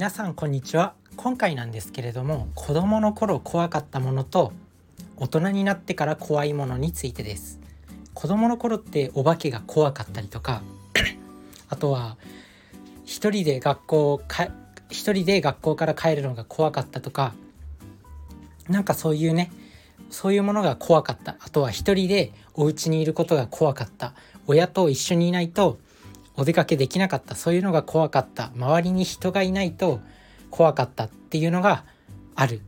皆さんこんにちは。今回なんですけれども子供の頃怖かったものと大人になってから怖いものについてです。子供の頃ってお化けが怖かったりとか あとは一人で学校か一人で学校から帰るのが怖かったとかなんかそういうねそういうものが怖かった。あとは一人でお家にいることが怖かった。親と一緒にいないとお出かけできなかったそういうのが怖かった。周りに人がいないと怖かったっていうのがある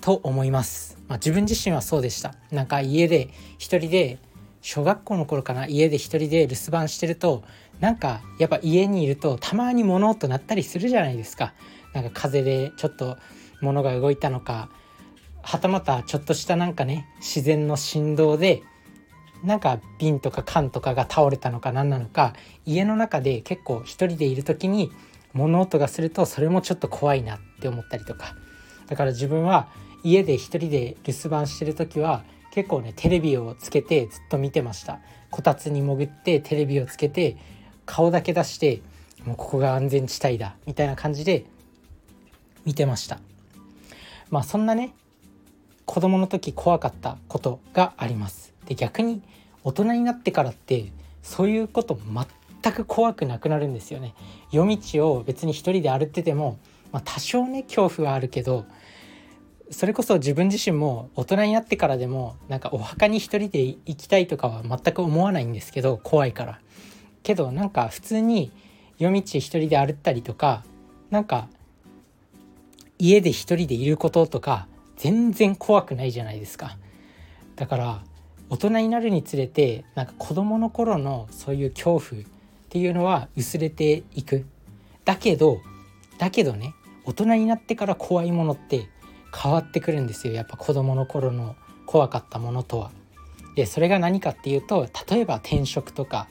と思います、まあ、自分自身はそうでした。なんか家で一人で小学校の頃かな家で一人で留守番してるとなんかやっぱ家にいるとたまに物音鳴ったりするじゃないですか。なんか風でちょっと物が動いたのかはたまたちょっとしたなんかね自然の振動でなんか瓶とか缶とかが倒れたのか何なのか家の中で結構一人でいる時に物音がするとそれもちょっと怖いなって思ったりとか。だから自分は家で一人で留守番してる時は結構ねテレビをつけてずっと見てました。こたつに潜ってテレビをつけて顔だけ出してもうここが安全地帯だみたいな感じで見てました。まあそんなね子供の時怖かったことがあります。で逆に大人になってからってそういうこと全く怖くなくなるんですよね。夜道を別に一人で歩ってても、まあ、多少ね恐怖はあるけどそれこそ自分自身も大人になってからでもなんかお墓に一人で行きたいとかは全く思わないんですけど怖いから。けどなんか普通に夜道一人で歩ったりとかなんか家で一人でいることとか全然怖くないじゃないですか。だから大人になるにつれてなんか子供の頃のそういう恐怖っていうのは薄れていく。だけどだけどね大人になってから怖いものって変わってくるんですよ。やっぱ子供の頃の怖かったものとは。でそれが何かっていうと例えば転職とか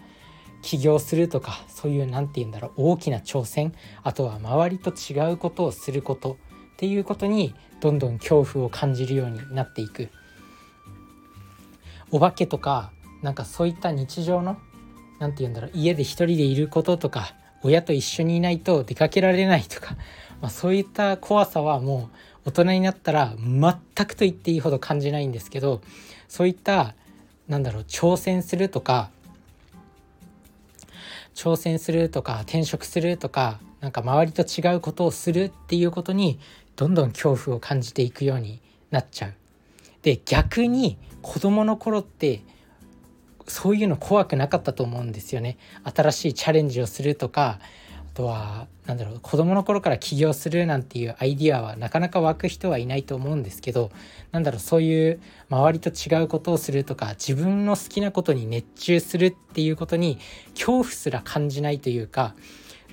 起業するとかそういう何て言うんだろう大きな挑戦あとは周りと違うことをすることっていうことにどんどん恐怖を感じるようになっていく。お化けとかなんかそういった日常の何て言うんだろう家で一人でいることとか親と一緒にいないと出かけられないとか、まあ、そういった怖さはもう大人になったら全くと言っていいほど感じないんですけどそういったなんだろう挑戦するとか挑戦するとか転職するとかなんか周りと違うことをするっていうことにどんどん恐怖を感じていくようになっちゃう。で逆に子供の頃ってそういうの怖くなかったと思うんですよね。新しいチャレンジをするとかあとは何だろう子供の頃から起業するなんていうアイディアはなかなか湧く人はいないと思うんですけどなんだろうそういう周りと違うことをするとか自分の好きなことに熱中するっていうことに恐怖すら感じないというか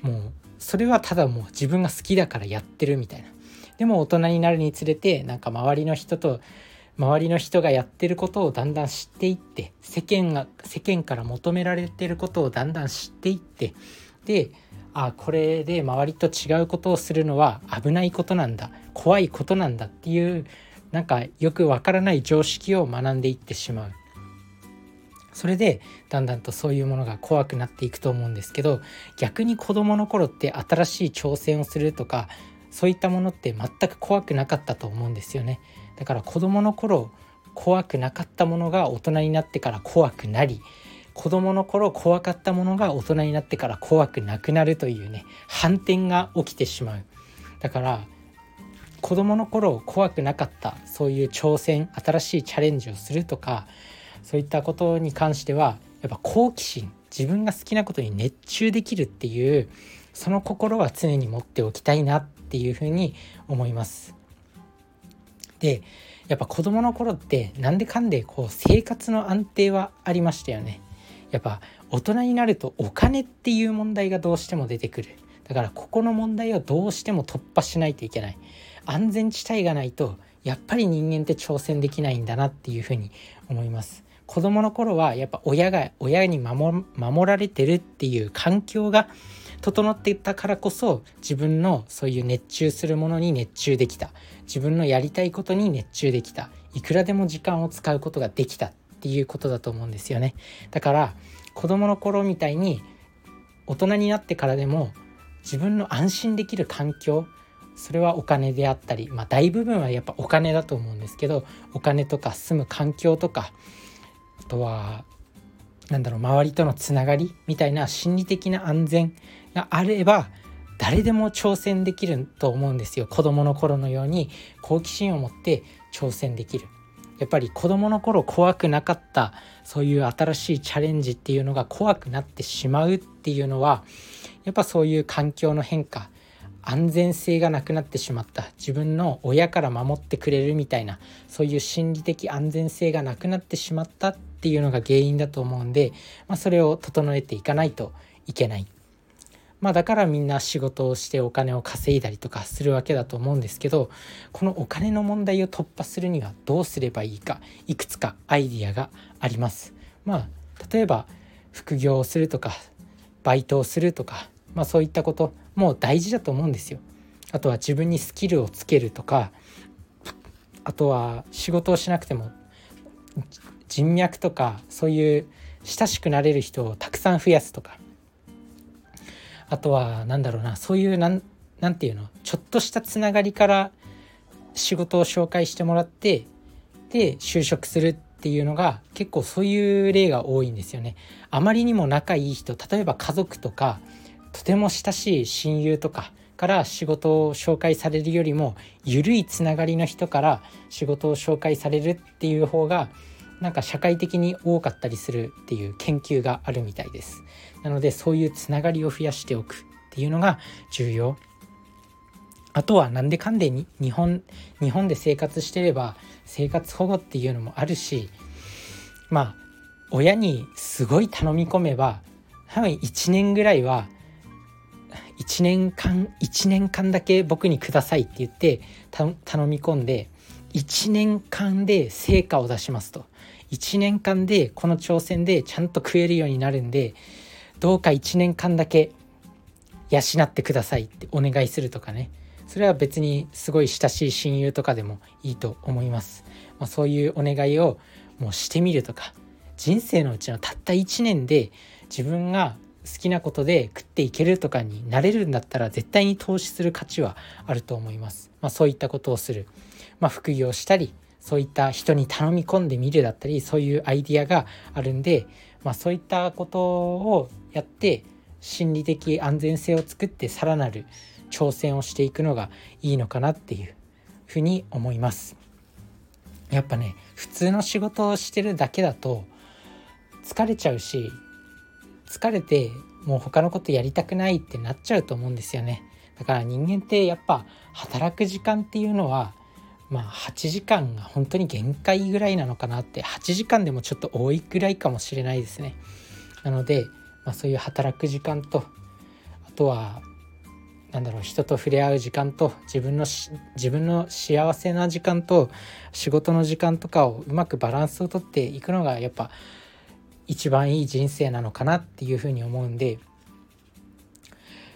もうそれはただもう自分が好きだからやってるみたいな。でも大人になるにつれてなんか周りの人と周りの人がやってることをだんだん知っていって世間が世間から求められてることをだんだん知っていってであこれで周りと違うことをするのは危ないことなんだ怖いことなんだっていうなんかよくわからない常識を学んでいってしまう。それでだんだんとそういうものが怖くなっていくと思うんですけど逆に子どもの頃って新しい挑戦をするとかそういったものって全く怖くなかったと思うんですよね。だから子供の頃怖くなかったものが大人になってから怖くなり子供の頃怖かったものが大人になってから怖くなくなるというね反転が起きてしまうだから子供の頃怖くなかったそういう挑戦新しいチャレンジをするとかそういったことに関してはやっぱ好奇心自分が好きなことに熱中できるっていうその心は常に持っておきたいなっていうふうに思います。でやっぱ子どもの頃ってなんでかんでこう生活の安定はありましたよね。やっぱ大人になるとお金っていう問題がどうしても出てくる。だからここの問題をどうしても突破しないといけない。安全地帯がないとやっぱり人間って挑戦できないんだなっていうふうに思います。子供の頃はやっぱ親が親に守られてるっていう環境が整っていったからこそ自分のそういう熱中するものに熱中できた。自分のやりたいことに熱中できた。いくらでも時間を使うことができたっていうことだと思うんですよね。だから子供の頃みたいに大人になってからでも自分の安心できる環境それはお金であったり、まあ、大部分はやっぱお金だと思うんですけどお金とか住む環境とかあとはなんだろう周りとのつながりみたいな心理的な安全があれば誰でも挑戦できると思うんですよ。子供の頃のように好奇心を持って挑戦できる。やっぱり子供の頃怖くなかったそういう新しいチャレンジっていうのが怖くなってしまうっていうのはやっぱそういう環境の変化安全性がなくなってしまった自分の親から守ってくれるみたいなそういう心理的安全性がなくなってしまったっていうのが原因だと思うんで、まあ、それを整えていかないといけない。まあ、だからみんな仕事をしてお金を稼いだりとかするわけだと思うんですけどこのお金の問題を突破するにはどうすればいいかいくつかアイディアがあります。まあ、例えば副業をするとかバイトをするとか、まあ、そういったことも大事だと思うんですよ。あとは自分にスキルをつけるとかあとは仕事をしなくても人脈とかそういう親しくなれる人をたくさん増やすとかあとは何だろうなそういうなんなていうのちょっとしたつながりから仕事を紹介してもらってで就職するっていうのが結構そういう例が多いんですよね。あまりにも仲いい人例えば家族とかとても親しい親友とかから仕事を紹介されるよりも緩いつながりの人から仕事を紹介されるっていう方がなんか社会的に多かったりするっていう研究があるみたいです。なのでそういうつながりを増やしておくっていうのが重要。あとはなんでかんでに日本日本で生活してれば生活保護っていうのもあるしまあ親にすごい頼み込めば多分1年ぐらいは1年間1年間だけ僕にくださいって言って頼み込んで1年間で成果を出しますと。1年間でこの挑戦でちゃんと食えるようになるんでどうか1年間だけ養ってくださいってお願いするとかね。それは別にすごい親しい親友とかでもいいと思います、まあ、そういうお願いをもうしてみるとか。人生のうちのたった1年で自分が好きなことで食っていけるとかになれるんだったら絶対に投資する価値はあると思います、まあ、そういったことをする、まあ、副業したりそういった人に頼み込んでみるだったりそういうアイディアがあるんで、まあ、そういったことをやって心理的安全性を作ってさらなる挑戦をしていくのがいいのかなっていうふうに思います。やっぱね普通の仕事をしてるだけだと疲れちゃうし疲れてもう他のことやりたくないってなっちゃうと思うんですよね。だから人間ってやっぱ働く時間っていうのはまあ8時間が本当に限界ぐらいなのかなって8時間でもちょっと多いぐらいかもしれないですね。なので、まあ、そういう働く時間とあとはなんだろう人と触れ合う時間と自分の自分の幸せな時間と仕事の時間とかをうまくバランスをとっていくのがやっぱ一番いい人生なのかなっていうふうに思うんで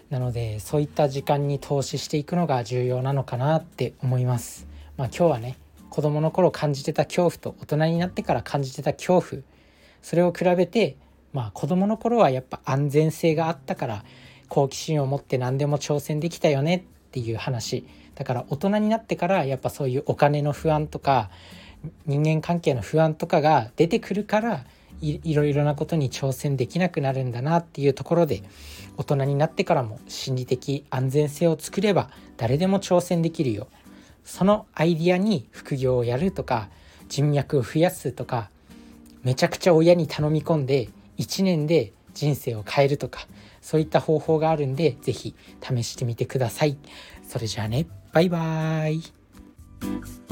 なのでそういった時間に投資していくのが重要なのかなって思います。まあ、今日はね子供の頃感じてた恐怖と大人になってから感じてた恐怖それを比べてまあ子供の頃はやっぱ安全性があったから好奇心を持って何でも挑戦できたよねっていう話。だから大人になってからやっぱそういうお金の不安とか人間関係の不安とかが出てくるからいろいろなことに挑戦できなくなるんだなっていうところで大人になってからも心理的安全性を作れば誰でも挑戦できるよ。そのアイディアに副業をやるとか人脈を増やすとかめちゃくちゃ親に頼み込んで1年で人生を変えるとかそういった方法があるんで是非試してみてください。それじゃあねバイバーイ